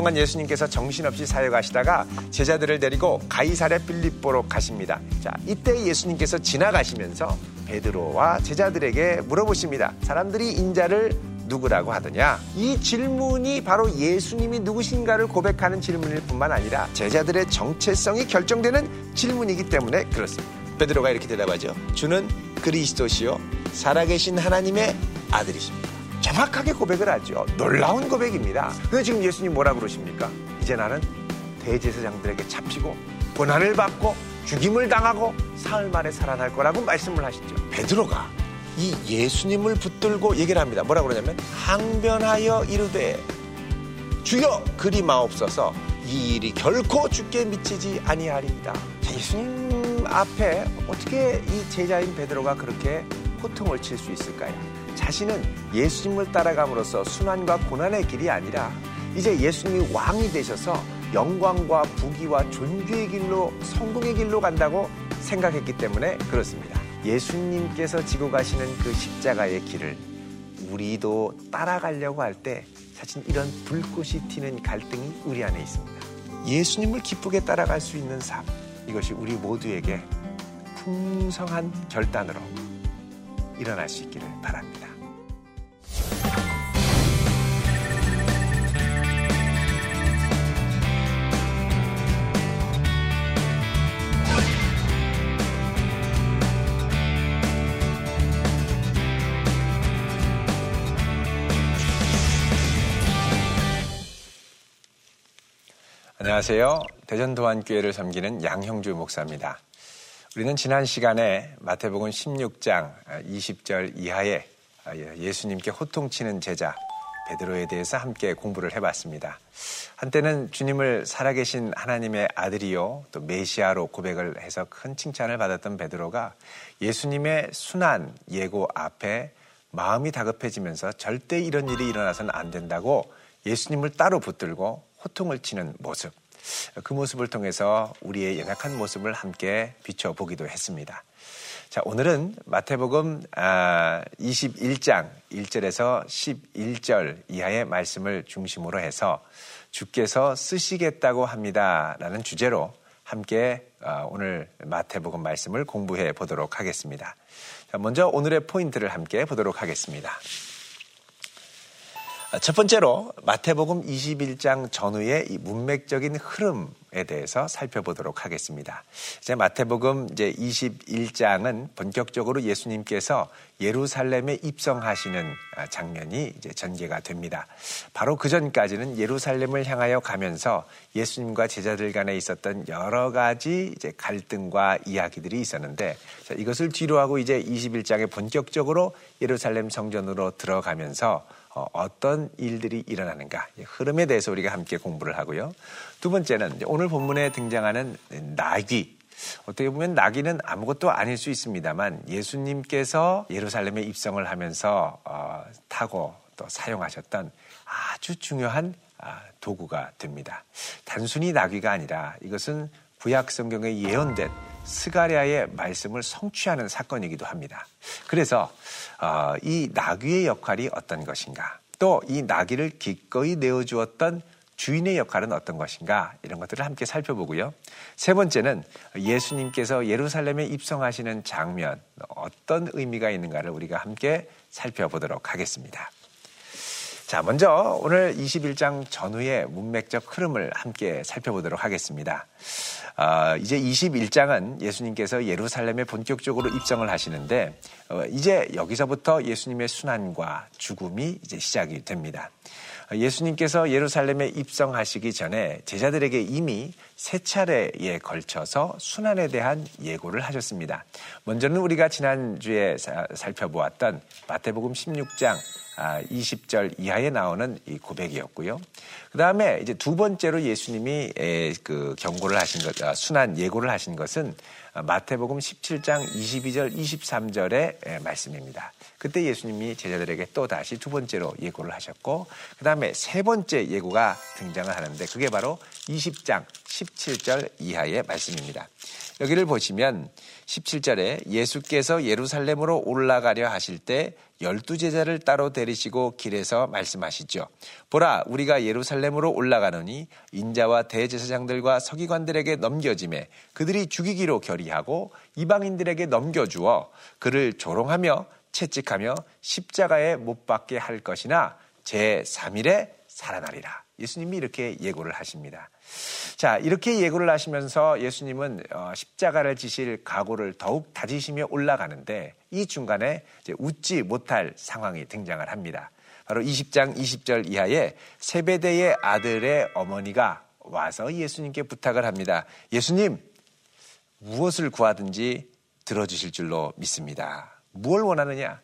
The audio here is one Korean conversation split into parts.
그동안 예수님께서 정신없이 사역하시다가 제자들을 데리고 가이사랴 빌립보로 가십니다. 자, 이때 예수님께서 지나가시면서 베드로와 제자들에게 물어보십니다. 사람들이 인자를 누구라고 하더냐? 이 질문이 바로 예수님이 누구신가를 고백하는 질문일 뿐만 아니라 제자들의 정체성이 결정되는 질문이기 때문에 그렇습니다. 베드로가 이렇게 대답하죠. 주는 그리스도시요 살아계신 하나님의 아들이십니다. 정확하게 고백을 하죠. 놀라운 고백입니다. 근데 지금 예수님 뭐라 그러십니까? 이제 나는 대제사장들에게 잡히고 고난을 받고 죽임을 당하고 사흘 만에 살아날 거라고 말씀을 하시죠. 베드로가 이 예수님을 붙들고 얘기를 합니다. 뭐라 그러냐면 항변하여 이르되 주여 그리 마옵소서 이 일이 결코 죽게 미치지 아니하리이다. 자, 예수님 앞에 어떻게 이 제자인 베드로가 그렇게 호통을 칠 수 있을까요? 자신은 예수님을 따라감으로써 순환과 고난의 길이 아니라 이제 예수님이 왕이 되셔서 영광과 부귀와 존귀의 길로 성공의 길로 간다고 생각했기 때문에 그렇습니다. 예수님께서 지고 가시는 그 십자가의 길을 우리도 따라가려고 할 때 사실 이런 불꽃이 튀는 갈등이 우리 안에 있습니다. 예수님을 기쁘게 따라갈 수 있는 삶 이것이 우리 모두에게 풍성한 결단으로 일어날 수 있기를 바랍니다. 안녕하세요. 대전도안교회를 섬기는 양형주 목사입니다. 우리는 지난 시간에 마태복음 16장 20절 이하에 예수님께 호통치는 제자 베드로에 대해서 함께 공부를 해봤습니다. 한때는 주님을 살아계신 하나님의 아들이요 또 메시아로 고백을 해서 큰 칭찬을 받았던 베드로가 예수님의 순한 예고 앞에 마음이 다급해지면서 절대 이런 일이 일어나서는 안 된다고 예수님을 따로 붙들고 호통을 치는 모습. 그 모습을 통해서 우리의 연약한 모습을 함께 비춰보기도 했습니다. 자, 오늘은 마태복음 21장 아, 1절에서 11절 이하의 말씀을 중심으로 해서 주께서 쓰시겠다고 합니다. 라는 주제로 함께 아, 오늘 마태복음 말씀을 공부해 보도록 하겠습니다. 자, 먼저 오늘의 포인트를 함께 보도록 하겠습니다. 첫 번째로 마태복음 21장 전후의 이 문맥적인 흐름에 대해서 살펴보도록 하겠습니다. 이제 마태복음 이제 21장은 본격적으로 예수님께서 예루살렘에 입성하시는 장면이 이제 전개가 됩니다. 바로 그 전까지는 예루살렘을 향하여 가면서 예수님과 제자들 간에 있었던 여러 가지 이제 갈등과 이야기들이 있었는데 이것을 뒤로 하고 이제 21장에 본격적으로 예루살렘 성전으로 들어가면서 어, 어떤 일들이 일어나는가 흐름에 대해서 우리가 함께 공부를 하고요. 두 번째는 오늘 본문에 등장하는 나귀 어떻게 보면 나귀는 아무것도 아닐 수 있습니다만 예수님께서 예루살렘에 입성을 하면서 어, 타고 또 사용하셨던 아주 중요한 아, 도구가 됩니다. 단순히 나귀가 아니라 이것은 구약 성경에 예언된 스가랴의 말씀을 성취하는 사건이기도 합니다. 그래서 어, 이 나귀의 역할이 어떤 것인가, 또 이 나귀를 기꺼이 내어 주었던 주인의 역할은 어떤 것인가 이런 것들을 함께 살펴보고요. 세 번째는 예수님께서 예루살렘에 입성하시는 장면 어떤 의미가 있는가를 우리가 함께 살펴보도록 하겠습니다. 자, 먼저 오늘 21장 전후의 문맥적 흐름을 함께 살펴보도록 하겠습니다. 어, 이제 21장은 예수님께서 예루살렘에 본격적으로 입성을 하시는데 어, 이제 여기서부터 예수님의 순환과 죽음이 이제 시작이 됩니다. 예수님께서 예루살렘에 입성하시기 전에 제자들에게 이미 세 차례에 걸쳐서 순환에 대한 예고를 하셨습니다. 먼저는 우리가 지난주에 살펴보았던 마태복음 16장 20절 아, 이하에 나오는 이 고백이었고요. 그 다음에 이제 두 번째로 예수님이 그 경고를 하신 것, 아, 순한 예고를 하신 것은 마태복음 17장 22절 23절의 말씀입니다. 그때 예수님이 제자들에게 또 다시 두 번째로 예고를 하셨고 그 다음에 세 번째 예고가 등장을 하는데 그게 바로 20장 17절 이하의 말씀입니다. 여기를 보시면 17절에 예수께서 예루살렘으로 올라가려 하실 때 열두 제자를 따로 데리시고 길에서 말씀하시죠. 보라, 우리가 예루살렘으로 올라가느니 인자와 대제사장들과 서기관들에게 넘겨짐에 그들이 죽이기로 결의하고 이방인들에게 넘겨주어 그를 조롱하며 채찍하며 십자가에 못 박게 할 것이나 제 3일에 살아나리라. 예수님이 이렇게 예고를 하십니다. 자, 이렇게 예고를 하시면서 예수님은 어, 십자가를 지실 각오를 더욱 다지시며 올라가는데 이 중간에 웃지 못할 상황이 등장을 합니다. 바로 20장 20절 이하에 세베대의 아들의 어머니가 와서 예수님께 부탁을 합니다. 예수님, 무엇을 구하든지 들어주실 줄로 믿습니다. 무엇을 원하느냐?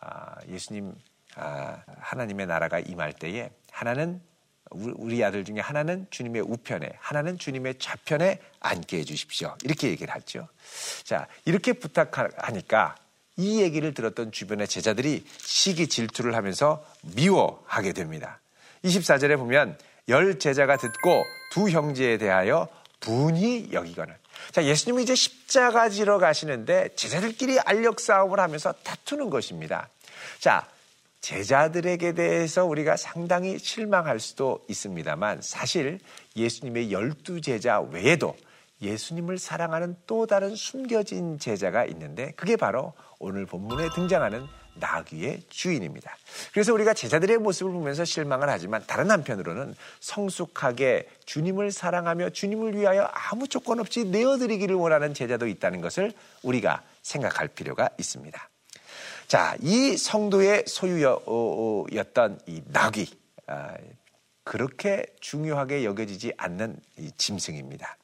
아, 예수님, 아, 하나님의 나라가 임할 때에 하나는 우리 아들 중에 하나는 주님의 우편에, 하나는 주님의 좌편에 앉게 해주십시오. 이렇게 얘기를 하죠. 자, 이렇게 부탁하니까 이 얘기를 들었던 주변의 제자들이 시기 질투를 하면서 미워하게 됩니다. 24절에 보면 열 제자가 듣고 두 형제에 대하여 분이 여기거늘. 자, 예수님이 이제 십자가 지러 가시는데 제자들끼리 알력 싸움을 하면서 다투는 것입니다. 자, 제자들에게 대해서 우리가 상당히 실망할 수도 있습니다만 사실 예수님의 열두 제자 외에도 예수님을 사랑하는 또 다른 숨겨진 제자가 있는데 그게 바로 오늘 본문에 등장하는 나귀의 주인입니다. 그래서 우리가 제자들의 모습을 보면서 실망을 하지만 다른 한편으로는 성숙하게 주님을 사랑하며 주님을 위하여 아무 조건 없이 내어드리기를 원하는 제자도 있다는 것을 우리가 생각할 필요가 있습니다. 자, 이 성도의 소유였던 이 낙이 아, 그렇게 중요하게 여겨지지 않는 이 짐승입니다.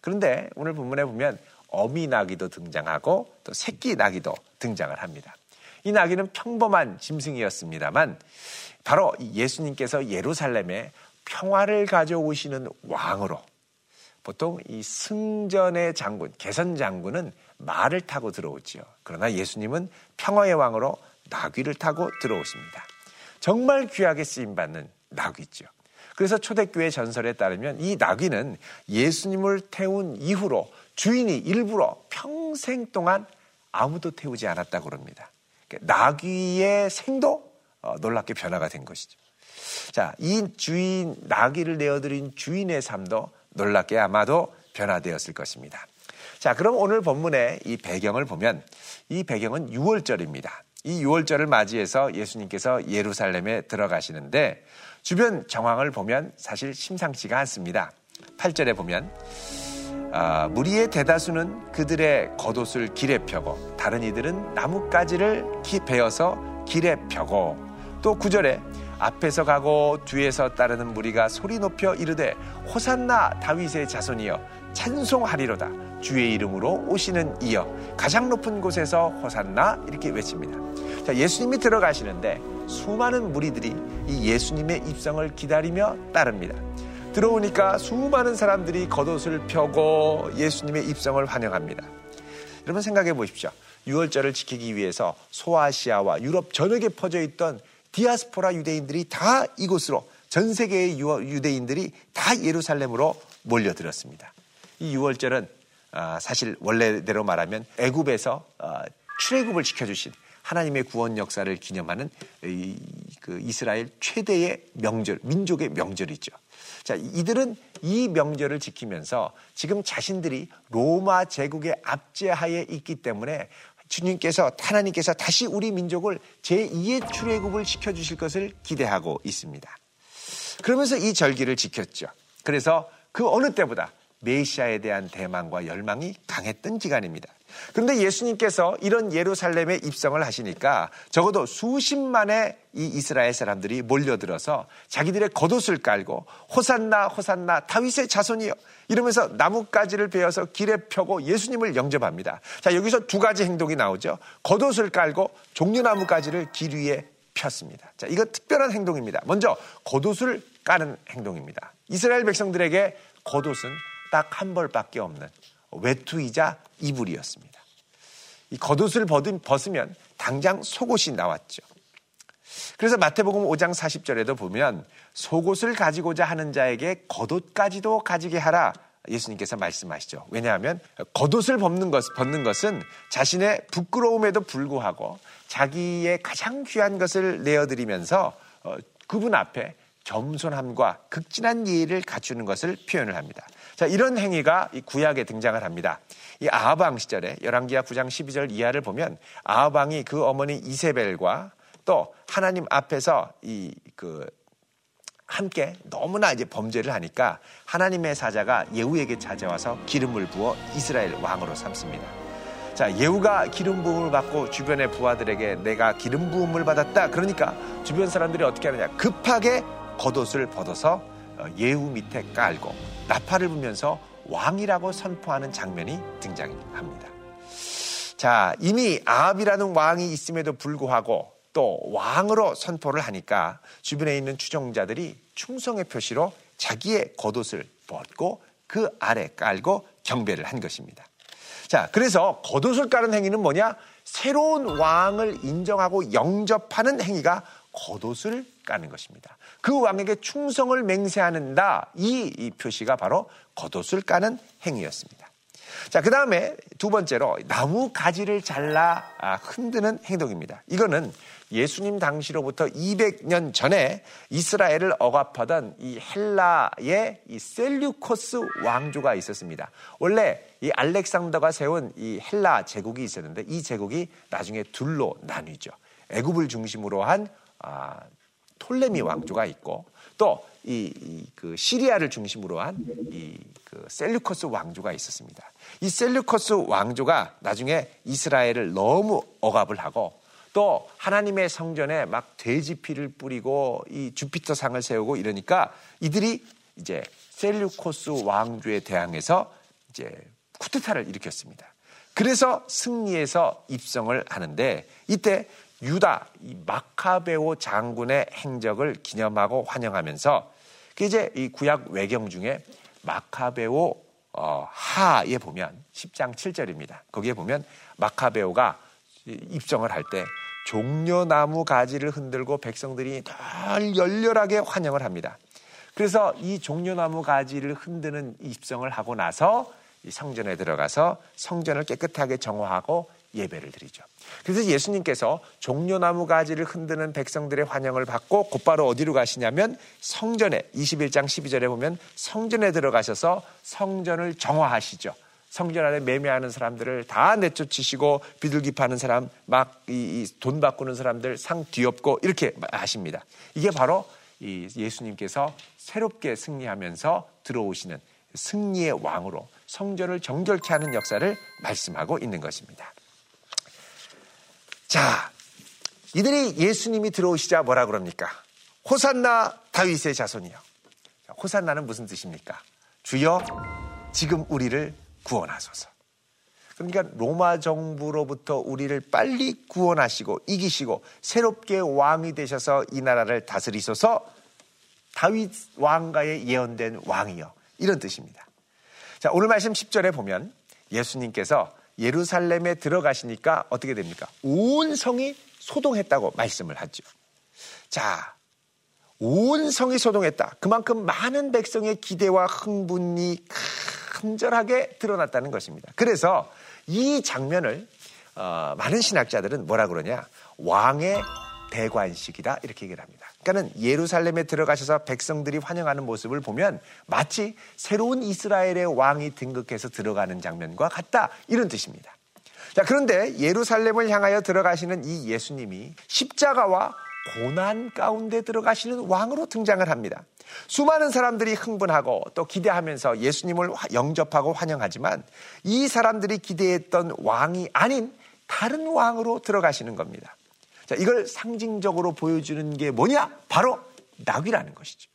그런데 오늘 본문에 보면 어미 나귀도 등장하고 또 새끼 나귀도 등장을 합니다. 이 나귀는 평범한 짐승이었습니다만 바로 예수님께서 예루살렘에 평화를 가져오시는 왕으로 보통 이 승전의 장군, 개선 장군은 말을 타고 들어오지요. 그러나 예수님은 평화의 왕으로 나귀를 타고 들어오십니다. 정말 귀하게 쓰임 받는 나귀죠. 그래서 초대교회 전설에 따르면 이 나귀는 예수님을 태운 이후로 주인이 일부러 평생 동안 아무도 태우지 않았다고 합니다. 나귀의 생도 어, 놀랍게 변화가 된 것이죠. 자, 이 주인, 나귀를 내어드린 주인의 삶도 놀랍게 아마도 변화되었을 것입니다. 자, 그럼 오늘 본문의 이 배경을 보면 이 배경은 6월절입니다. 이 6월절을 맞이해서 예수님께서 예루살렘에 들어가시는데 주변 정황을 보면 사실 심상치가 않습니다. 8절에 보면 아, 무리의 대다수는 그들의 겉옷을 길에 펴고 다른 이들은 나뭇가지를 베어서 길에 펴고 또 9절에 앞에서 가고 뒤에서 따르는 무리가 소리 높여 이르되 호산나 다윗의 자손이여 찬송하리로다 주의 이름으로 오시는 이여 가장 높은 곳에서 호산나 이렇게 외칩니다. 자, 예수님이 들어가시는데 수많은 무리들이 이 예수님의 입성을 기다리며 따릅니다. 들어오니까 수많은 사람들이 겉옷을 펴고 예수님의 입성을 환영합니다. 여러분 생각해 보십시오. 6월절을 지키기 위해서 소아시아와 유럽 전역에 퍼져 있던 디아스포라 유대인들이 다 이곳으로 전 세계의 유대인들이 다 예루살렘으로 몰려들었습니다. 이 6월절은 아, 사실 원래대로 말하면 애굽에서 아, 출애굽을 지켜주신 하나님의 구원 역사를 기념하는 그 이스라엘 최대의 명절, 민족의 명절이죠. 자, 이들은 이 명절을 지키면서 지금 자신들이 로마 제국의 압제하에 있기 때문에 주님께서 하나님께서 다시 우리 민족을 제2의 출애굽을 시켜 주실 것을 기대하고 있습니다. 그러면서 이 절기를 지켰죠. 그래서 그 어느 때보다 메시아에 대한 대망과 열망이 강했던 기간입니다. 그런데 예수님께서 이런 예루살렘에 입성을 하시니까 적어도 수십만의 이 이스라엘 사람들이 몰려들어서 자기들의 겉옷을 깔고 호산나 호산나 다윗의 자손이요 이러면서 나뭇가지를 베어서 길에 펴고 예수님을 영접합니다. 자 여기서 두 가지 행동이 나오죠. 겉옷을 깔고 종려나무가지를 길 위에 폈습니다. 자 이거 특별한 행동입니다. 먼저 겉옷을 까는 행동입니다. 이스라엘 백성들에게 겉옷은 딱 한 벌밖에 없는 외투이자 이불이었습니다. 이 겉옷을 벗으면 당장 속옷이 나왔죠. 그래서 마태복음 5장 40절에도 보면 속옷을 가지고자 하는 자에게 겉옷까지도 가지게 하라 예수님께서 말씀하시죠. 왜냐하면 겉옷을 벗는, 것, 벗는 것은 자신의 부끄러움에도 불구하고 자기의 가장 귀한 것을 내어드리면서 어, 그분 앞에 겸손함과 극진한 예의를 갖추는 것을 표현을 합니다. 자, 이런 행위가 이 구약에 등장을 합니다. 이 아하방 시절에 열왕기하 9장 12절 이하를 보면 아하방이 그 어머니 이세벨과 또 하나님 앞에서 이 그 함께 너무나 이제 범죄를 하니까 하나님의 사자가 예후에게 찾아와서 기름을 부어 이스라엘 왕으로 삼습니다. 자, 예후가 기름 부음을 받고 주변의 부하들에게 내가 기름 부음을 받았다. 그러니까 주변 사람들이 어떻게 하느냐? 급하게 겉옷을 벗어서 어, 예후 밑에 깔고 나팔을 불면서 왕이라고 선포하는 장면이 등장합니다. 자, 이미 아합이라는 왕이 있음에도 불구하고 또 왕으로 선포를 하니까 주변에 있는 추종자들이 충성의 표시로 자기의 겉옷을 벗고 그 아래 깔고 경배를 한 것입니다. 자, 그래서 겉옷을 까는 행위는 뭐냐? 새로운 왕을 인정하고 영접하는 행위가 겉옷을 까는 것입니다. 그 왕에게 충성을 맹세하는다. 이, 이 표시가 바로 겉옷을 까는 행위였습니다. 자, 그 다음에 두 번째로 나무 가지를 잘라 아, 흔드는 행동입니다. 이거는 예수님 당시로부터 200년 전에 이스라엘을 억압하던 이 헬라의 이 셀류코스 왕조가 있었습니다. 원래 이 알렉산더가 세운 이 헬라 제국이 있었는데 이 제국이 나중에 둘로 나뉘죠. 애굽을 중심으로 한 아, 톨레미 왕조가 있고 또 이 그 시리아를 중심으로 한 이 그 셀류코스 왕조가 있었습니다. 이 셀류코스 왕조가 나중에 이스라엘을 너무 억압을 하고 또 하나님의 성전에 막 돼지 피를 뿌리고 이 주피터 상을 세우고 이러니까 이들이 이제 셀류코스 왕조에 대항해서 이제 쿠데타를 일으켰습니다. 그래서 승리해서 입성을 하는데 이때 유다 이 마카베오 장군의 행적을 기념하고 환영하면서 그 이제 이 구약 외경 중에 마카베오 어, 하에 보면 10장 7절입니다. 거기에 보면 마카베오가 입성을 할 때 종려나무 가지를 흔들고 백성들이 늘 열렬하게 환영을 합니다. 그래서 이 종려나무 가지를 흔드는 입성을 하고 나서 성전에 들어가서 성전을 깨끗하게 정화하고 예배를 드리죠. 그래서 예수님께서 종려나무 가지를 흔드는 백성들의 환영을 받고 곧바로 어디로 가시냐면 성전에 21장 12절에 보면 성전에 들어가셔서 성전을 정화하시죠. 성전 안에 매매하는 사람들을 다 내쫓으시고 비둘기 파는 사람 막 돈 바꾸는 사람들 상 뒤엎고 이렇게 하십니다. 이게 바로 이 예수님께서 새롭게 승리하면서 들어오시는 승리의 왕으로 성전을 정결케 하는 역사를 말씀하고 있는 것입니다. 자, 이들이 예수님이 들어오시자 뭐라 그럽니까? 호산나 다윗의 자손이요. 호산나는 무슨 뜻입니까? 주여 지금 우리를 구원하소서. 그러니까 로마 정부로부터 우리를 빨리 구원하시고 이기시고 새롭게 왕이 되셔서 이 나라를 다스리소서 다윗 왕가에 예언된 왕이요. 이런 뜻입니다. 자, 오늘 말씀 10절에 보면 예수님께서 예루살렘에 들어가시니까 어떻게 됩니까? 온 성이 소동했다고 말씀을 하죠. 자, 온 성이 소동했다. 그만큼 많은 백성의 기대와 흥분이 간절하게 드러났다는 것입니다. 그래서 이 장면을 어, 많은 신학자들은 뭐라 그러냐? 왕의 대관식이다 이렇게 얘기를 합니다. 그러니까는 예루살렘에 들어가셔서 백성들이 환영하는 모습을 보면 마치 새로운 이스라엘의 왕이 등극해서 들어가는 장면과 같다 이런 뜻입니다. 자, 그런데 예루살렘을 향하여 들어가시는 이 예수님이 십자가와 고난 가운데 들어가시는 왕으로 등장을 합니다. 수많은 사람들이 흥분하고 또 기대하면서 예수님을 영접하고 환영하지만 이 사람들이 기대했던 왕이 아닌 다른 왕으로 들어가시는 겁니다. 자, 이걸 상징적으로 보여주는 게 뭐냐? 바로 낙이라는 것이죠.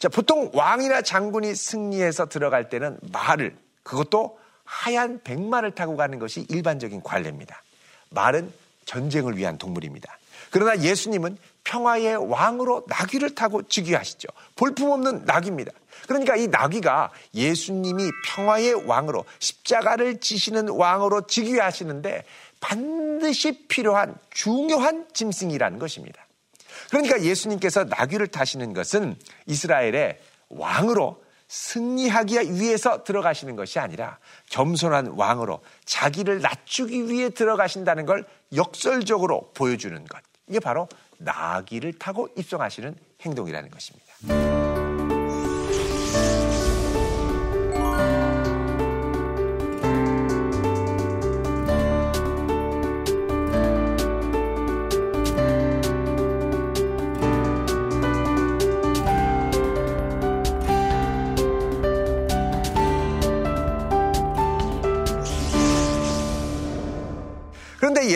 자, 보통 왕이나 장군이 승리해서 들어갈 때는 말을, 그것도 하얀 백마를 타고 가는 것이 일반적인 관례입니다. 말은 전쟁을 위한 동물입니다. 그러나 예수님은 평화의 왕으로 나귀를 타고 즉위하시죠. 볼품없는 나귀입니다. 그러니까 이 나귀가 예수님이 평화의 왕으로 십자가를 지시는 왕으로 즉위 하시는데 반드시 필요한 중요한 짐승이라는 것입니다. 그러니까 예수님께서 나귀를 타시는 것은 이스라엘의 왕으로 승리하기 위해서 들어가시는 것이 아니라 겸손한 왕으로 자기를 낮추기 위해 들어가신다는 걸 역설적으로 보여주는 것. 이게 바로 나귀를 타고 입성하시는 행동이라는 것입니다.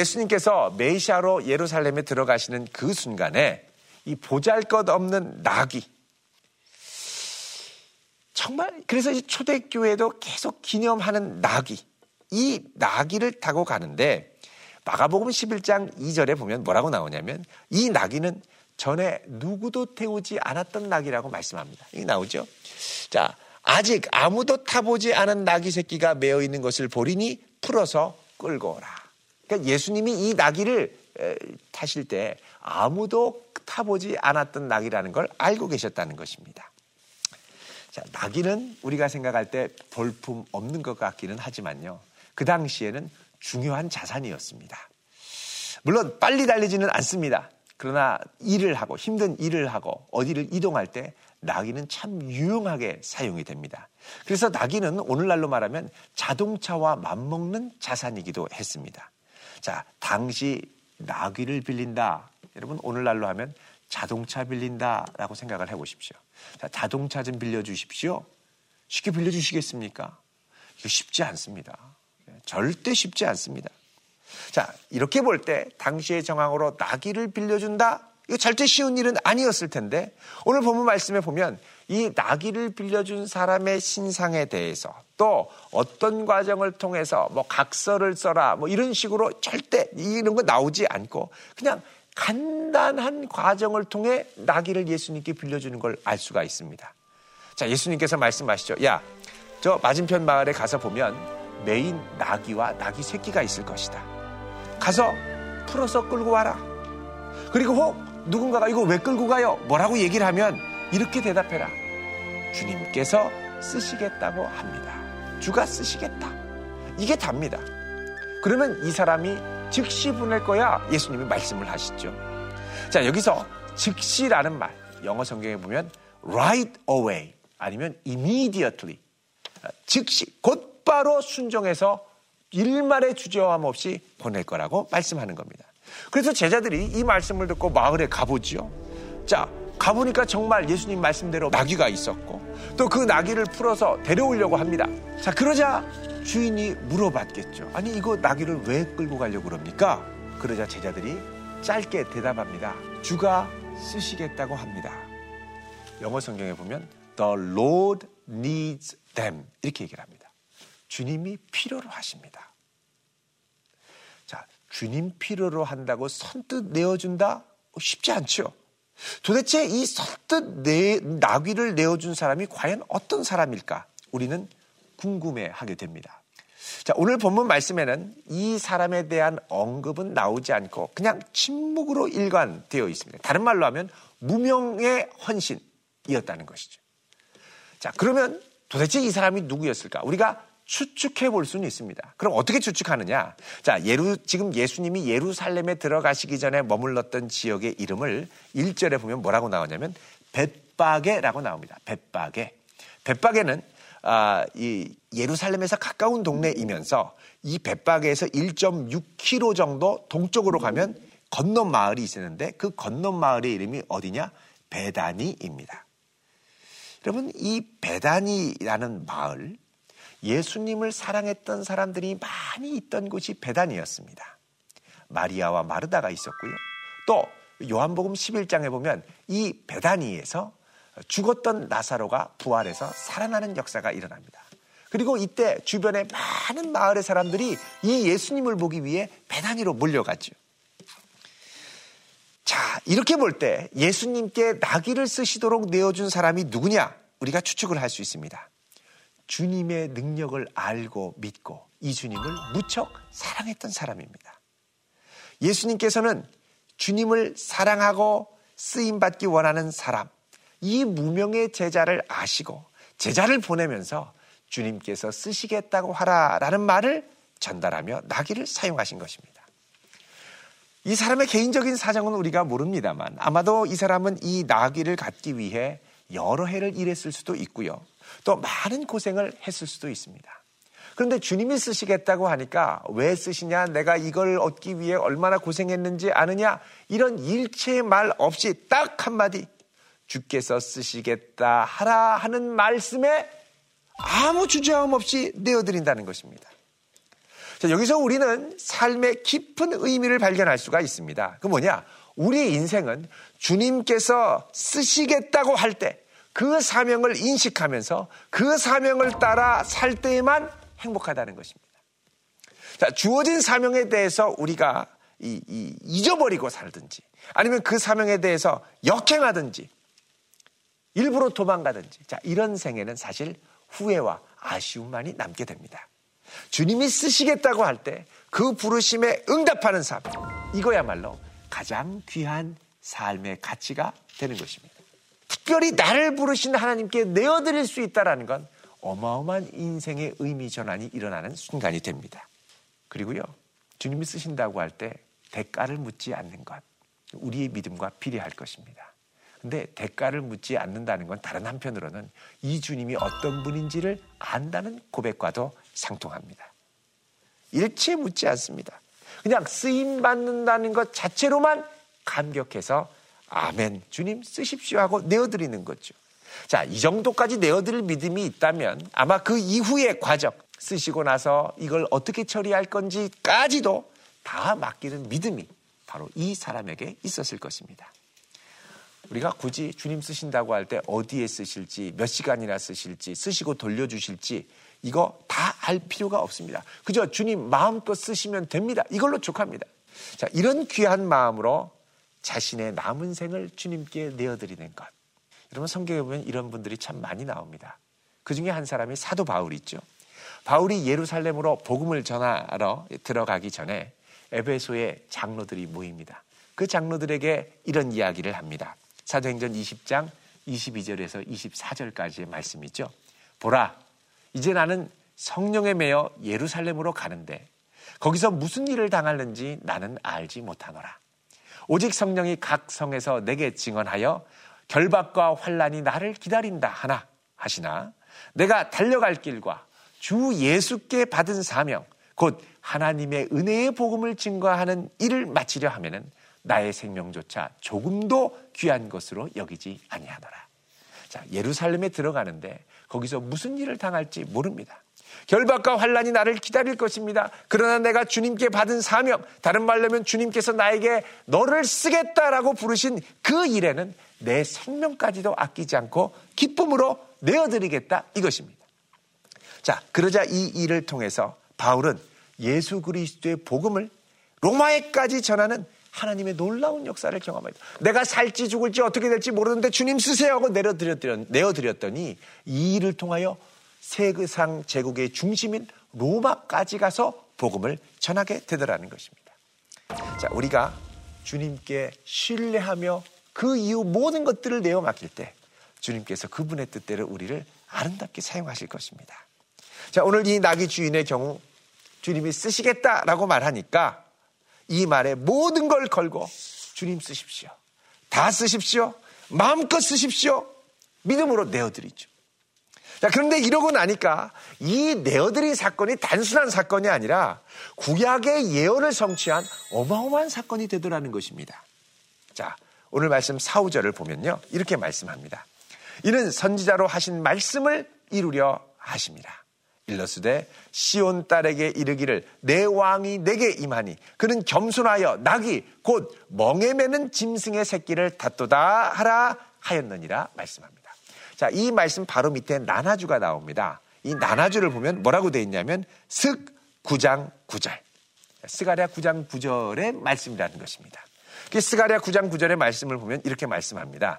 예수님께서 메시아로 예루살렘에 들어가시는 그 순간에 이 보잘 것 없는 나귀. 정말 그래서 초대교회도 계속 기념하는 나귀. 이 나귀를 타고 가는데 마가복음 11장 2절에 보면 뭐라고 나오냐면 이 나귀는 전에 누구도 태우지 않았던 나귀라고 말씀합니다. 이게 나오죠? 자, 아직 아무도 타보지 않은 나귀 새끼가 메어 있는 것을 보리니 풀어서 끌고 오라. 그러니까 예수님이 이 나귀를 타실 때 아무도 타보지 않았던 낙이라는 걸 알고 계셨다는 것입니다. 자, 낙이는 우리가 생각할 때 볼품 없는 것 같기는 하지만요. 그 당시에는 중요한 자산이었습니다. 물론 빨리 달리지는 않습니다. 그러나 일을 하고 힘든 일을 하고 어디를 이동할 때 나귀는 참 유용하게 사용이 됩니다. 그래서 나귀는 오늘날로 말하면 자동차와 맞먹는 자산이기도 했습니다. 자, 당시 나귀를 빌린다. 여러분 오늘날로 하면 자동차 빌린다라고 생각을 해보십시오. 자, 자동차 좀 빌려주십시오. 쉽게 빌려주시겠습니까? 이거 쉽지 않습니다. 절대 쉽지 않습니다. 자, 이렇게 볼 때 당시의 정황으로 나귀를 빌려준다? 이거 절대 쉬운 일은 아니었을 텐데 오늘 본문 말씀에 보면 이 나귀를 빌려준 사람의 신상에 대해서 또 어떤 과정을 통해서 뭐 각서를 써라 뭐 이런 식으로 절대 이런 거 나오지 않고 그냥 간단한 과정을 통해 나귀를 예수님께 빌려주는 걸 알 수가 있습니다. 자, 예수님께서 말씀하시죠. 야, 저 맞은편 마을에 가서 보면 메인 나귀와 나귀 새끼가 있을 것이다. 가서 풀어서 끌고 와라. 그리고 혹 누군가가 이거 왜 끌고 가요? 뭐라고 얘기를 하면 이렇게 대답해라. 주님께서 쓰시겠다고 합니다. 주가 쓰시겠다. 이게 답니다. 그러면 이 사람이 즉시 보낼 거야 예수님이 말씀을 하시죠. 자, 여기서 즉시라는 말, 영어 성경에 보면 right away 아니면 immediately. 즉시, 곧바로 순종해서 일말의 주저함 없이 보낼 거라고 말씀하는 겁니다. 그래서 제자들이 이 말씀을 듣고 마을에 가보지요. 자, 가보니까 정말 예수님 말씀대로 나귀가 있었고 또 그 나귀를 풀어서 데려오려고 합니다. 자, 그러자 주인이 물어봤겠죠. 아니, 이거 나귀를 왜 끌고 가려고 그럽니까? 그러자 제자들이 짧게 대답합니다. 주가 쓰시겠다고 합니다. 영어 성경에 보면 The Lord needs them 이렇게 얘기를 합니다. 주님이 필요로 하십니다. 자, 주님 필요로 한다고 선뜻 내어준다? 쉽지 않죠. 도대체 이 선뜻 내, 나귀를 내어준 사람이 과연 어떤 사람일까? 우리는 궁금해하게 됩니다. 자, 오늘 본문 말씀에는 이 사람에 대한 언급은 나오지 않고 그냥 침묵으로 일관되어 있습니다. 다른 말로 하면 무명의 헌신이었다는 것이죠. 자, 그러면 도대체 이 사람이 누구였을까? 우리가 추측해 볼 수는 있습니다. 그럼 어떻게 추측하느냐? 자, 예루, 지금 예수님이 예루살렘에 들어가시기 전에 머물렀던 지역의 이름을 1절에 보면 뭐라고 나오냐면 벳바게라고 나옵니다. 벳바게. 벳바게는 아, 이 예루살렘에서 가까운 동네이면서 이 벳바게에서 1.6km 정도 동쪽으로 가면 건넌 마을이 있었는데 그 건넌 마을의 이름이 어디냐? 베다니입니다. 여러분, 이 베다니라는 마을, 예수님을 사랑했던 사람들이 많이 있던 곳이 베단이었습니다. 마리아와 마르다가 있었고요. 또 요한복음 11장에 보면 이 베다니에서 죽었던 나사로가 부활해서 살아나는 역사가 일어납니다. 그리고 이때 주변에 많은 마을의 사람들이 이 예수님을 보기 위해 베다니로 몰려갔죠. 이렇게 볼 때 예수님께 나귀를 쓰시도록 내어준 사람이 누구냐? 우리가 추측을 할 수 있습니다. 주님의 능력을 알고 믿고 이 주님을 무척 사랑했던 사람입니다. 예수님께서는 주님을 사랑하고 쓰임받기 원하는 사람, 이 무명의 제자를 아시고 제자를 보내면서 주님께서 쓰시겠다고 하라라는 말을 전달하며 나귀를 사용하신 것입니다. 이 사람의 개인적인 사정은 우리가 모릅니다만 아마도 이 사람은 이 나귀를 갖기 위해 여러 해를 일했을 수도 있고요. 또 많은 고생을 했을 수도 있습니다. 그런데 주님이 쓰시겠다고 하니까 왜 쓰시냐? 내가 이걸 얻기 위해 얼마나 고생했는지 아느냐? 이런 일체의 말 없이 딱 한마디 주께서 쓰시겠다 하라 하는 말씀에 아무 주저함 없이 내어드린다는 것입니다. 자, 여기서 우리는 삶의 깊은 의미를 발견할 수가 있습니다. 그 뭐냐? 우리의 인생은 주님께서 쓰시겠다고 할 때 그 사명을 인식하면서 그 사명을 따라 살 때에만 행복하다는 것입니다. 자, 주어진 사명에 대해서 우리가 이, 이, 잊어버리고 살든지 아니면 그 사명에 대해서 역행하든지 일부러 도망가든지 자, 이런 생에는 사실 후회와 아쉬움만이 남게 됩니다. 주님이 쓰시겠다고 할 때 그 부르심에 응답하는 삶, 이거야말로 가장 귀한 삶의 가치가 되는 것입니다. 특별히 나를 부르신 하나님께 내어드릴 수 있다는 건 어마어마한 인생의 의미 전환이 일어나는 순간이 됩니다. 그리고요, 주님이 쓰신다고 할 때 대가를 묻지 않는 것, 우리의 믿음과 비례할 것입니다. 근데 대가를 묻지 않는다는 건 다른 한편으로는 이 주님이 어떤 분인지를 안다는 고백과도 상통합니다. 일체 묻지 않습니다. 그냥 쓰임 받는다는 것 자체로만 감격해서 아멘 주님 쓰십시오 하고 내어드리는 거죠. 자, 이 정도까지 내어드릴 믿음이 있다면 아마 그 이후의 과정 쓰시고 나서 이걸 어떻게 처리할 건지까지도 다 맡기는 믿음이 바로 이 사람에게 있었을 것입니다. 우리가 굳이 주님 쓰신다고 할 때 어디에 쓰실지, 몇 시간이나 쓰실지, 쓰시고 돌려주실지, 이거 다 알 필요가 없습니다. 그저 주님 마음껏 쓰시면 됩니다. 이걸로 족합니다. 자, 이런 귀한 마음으로 자신의 남은 생을 주님께 내어드리는 것. 여러분 성경에 보면 이런 분들이 참 많이 나옵니다. 그 중에 한 사람이 사도 바울이 있죠. 바울이 예루살렘으로 복음을 전하러 들어가기 전에 에베소의 장로들이 모입니다. 그 장로들에게 이런 이야기를 합니다. 사도행전 20장 22절에서 24절까지의 말씀이죠. 보라, 이제 나는 성령에 매여 예루살렘으로 가는데 거기서 무슨 일을 당하는지 나는 알지 못하노라. 오직 성령이 각 성에서 내게 증언하여 결박과 환란이 나를 기다린다 하나 하시나 내가 달려갈 길과 주 예수께 받은 사명 곧 하나님의 은혜의 복음을 증거하는 일을 마치려 하면은 나의 생명조차 조금도 귀한 것으로 여기지 아니하노라. 자, 예루살렘에 들어가는데 거기서 무슨 일을 당할지 모릅니다. 결박과 환란이 나를 기다릴 것입니다. 그러나 내가 주님께 받은 사명, 다른 말로 하면 주님께서 나에게 너를 쓰겠다라고 부르신 그 일에는 내 생명까지도 아끼지 않고 기쁨으로 내어드리겠다 이것입니다. 자, 그러자 이 일을 통해서 바울은 예수 그리스도의 복음을 로마에까지 전하는 하나님의 놀라운 역사를 경험합니다. 내가 살지 죽을지 어떻게 될지 모르는데 주님 쓰세요 하고 내어드렸더니 이 일을 통하여 세계상 제국의 중심인 로마까지 가서 복음을 전하게 되더라는 것입니다. 자, 우리가 주님께 신뢰하며 그 이후 모든 것들을 내어 맡길 때 주님께서 그분의 뜻대로 우리를 아름답게 사용하실 것입니다. 자, 오늘 이 나귀 주인의 경우 주님이 쓰시겠다라고 말하니까 이 말에 모든 걸 걸고 주님 쓰십시오. 다 쓰십시오. 마음껏 쓰십시오. 믿음으로 내어드리죠. 자, 그런데 이러고 나니까 이 내어드린 사건이 단순한 사건이 아니라 구약의 예언을 성취한 어마어마한 사건이 되더라는 것입니다. 자, 오늘 말씀 사우절을 보면요. 이렇게 말씀합니다. 이는 선지자로 하신 말씀을 이루려 하십니다. 일러스되 시온 딸에게 이르기를 내 왕이 내게 임하니 그는 겸손하여 낙이 곧 멍에 매는 짐승의 새끼를 다도다 하라 하였느니라 말씀합니다. 자, 이 말씀 바로 밑에 나나주가 나옵니다. 이 나나주를 보면 뭐라고 되어 있냐면 슥 9장 9절. 스가랴 9장 9절의 말씀이라는 것입니다. 스가랴 9장 9절의 말씀을 보면 이렇게 말씀합니다.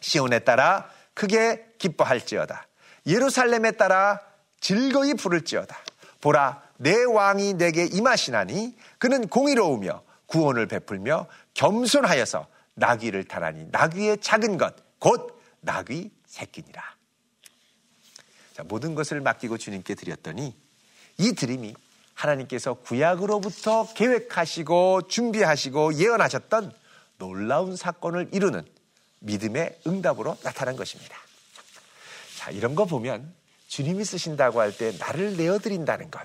시온에 따라 크게 기뻐할지어다. 예루살렘에 따라 즐거이 부를지어다. 보라 내 왕이 내게 임하시나니 그는 공의로우며 구원을 베풀며 겸손하여서 나귀를 타라니 나귀의 작은 것 곧 나귀 새끼니라. 자, 모든 것을 맡기고 주님께 드렸더니 이 드림이 하나님께서 구약으로부터 계획하시고 준비하시고 예언하셨던 놀라운 사건을 이루는 믿음의 응답으로 나타난 것입니다. 자, 이런 거 보면 주님이 쓰신다고 할 때 나를 내어드린다는 것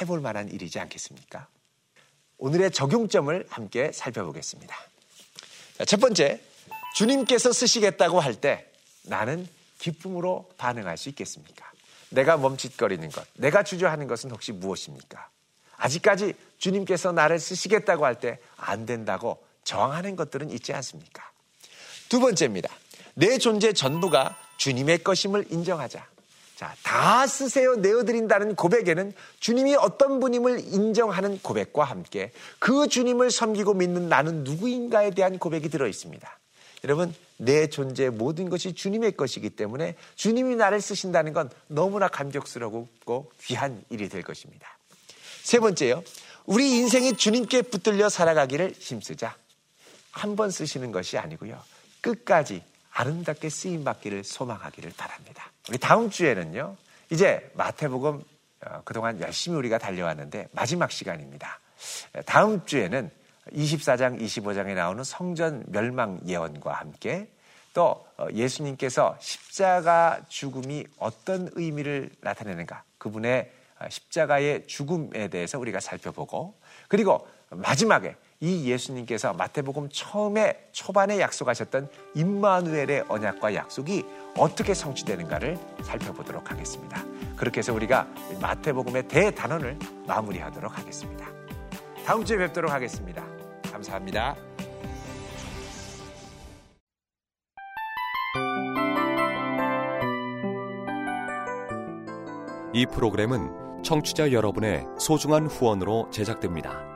해볼 만한 일이지 않겠습니까? 오늘의 적용점을 함께 살펴보겠습니다. 자, 첫 번째, 주님께서 쓰시겠다고 할 때 나는 기쁨으로 반응할 수 있겠습니까? 내가 멈칫거리는 것, 내가 주저하는 것은 혹시 무엇입니까? 아직까지 주님께서 나를 쓰시겠다고 할 때 안 된다고 저항하는 것들은 있지 않습니까? 두 번째입니다. 내 존재 전부가 주님의 것임을 인정하자. 자, 다 쓰세요 내어드린다는 고백에는 주님이 어떤 분임을 인정하는 고백과 함께 그 주님을 섬기고 믿는 나는 누구인가에 대한 고백이 들어 있습니다. 여러분, 내 존재의 모든 것이 주님의 것이기 때문에 주님이 나를 쓰신다는 건 너무나 감격스럽고 귀한 일이 될 것입니다. 세 번째요. 우리 인생이 주님께 붙들려 살아가기를 힘쓰자. 한 번 쓰시는 것이 아니고요. 끝까지 아름답게 쓰임 받기를 소망하기를 바랍니다. 우리 다음 주에는요. 이제 마태복음 어, 그동안 열심히 우리가 달려왔는데 마지막 시간입니다. 다음 주에는 24장, 25장에 나오는 성전 멸망 예언과 함께 또 어, 예수님께서 십자가 죽음이 어떤 의미를 나타내는가 그분의 어, 십자가의 죽음에 대해서 우리가 살펴보고 그리고 마지막에 이 예수님께서 마태복음 처음에 초반에 약속하셨던 임마누엘의 언약과 약속이 어떻게 성취되는가를 살펴보도록 하겠습니다. 그렇게 해서 우리가 마태복음의 대단원을 마무리하도록 하겠습니다. 다음 주에 뵙도록 하겠습니다. 감사합니다. 이 프로그램은 청취자 여러분의 소중한 후원으로 제작됩니다.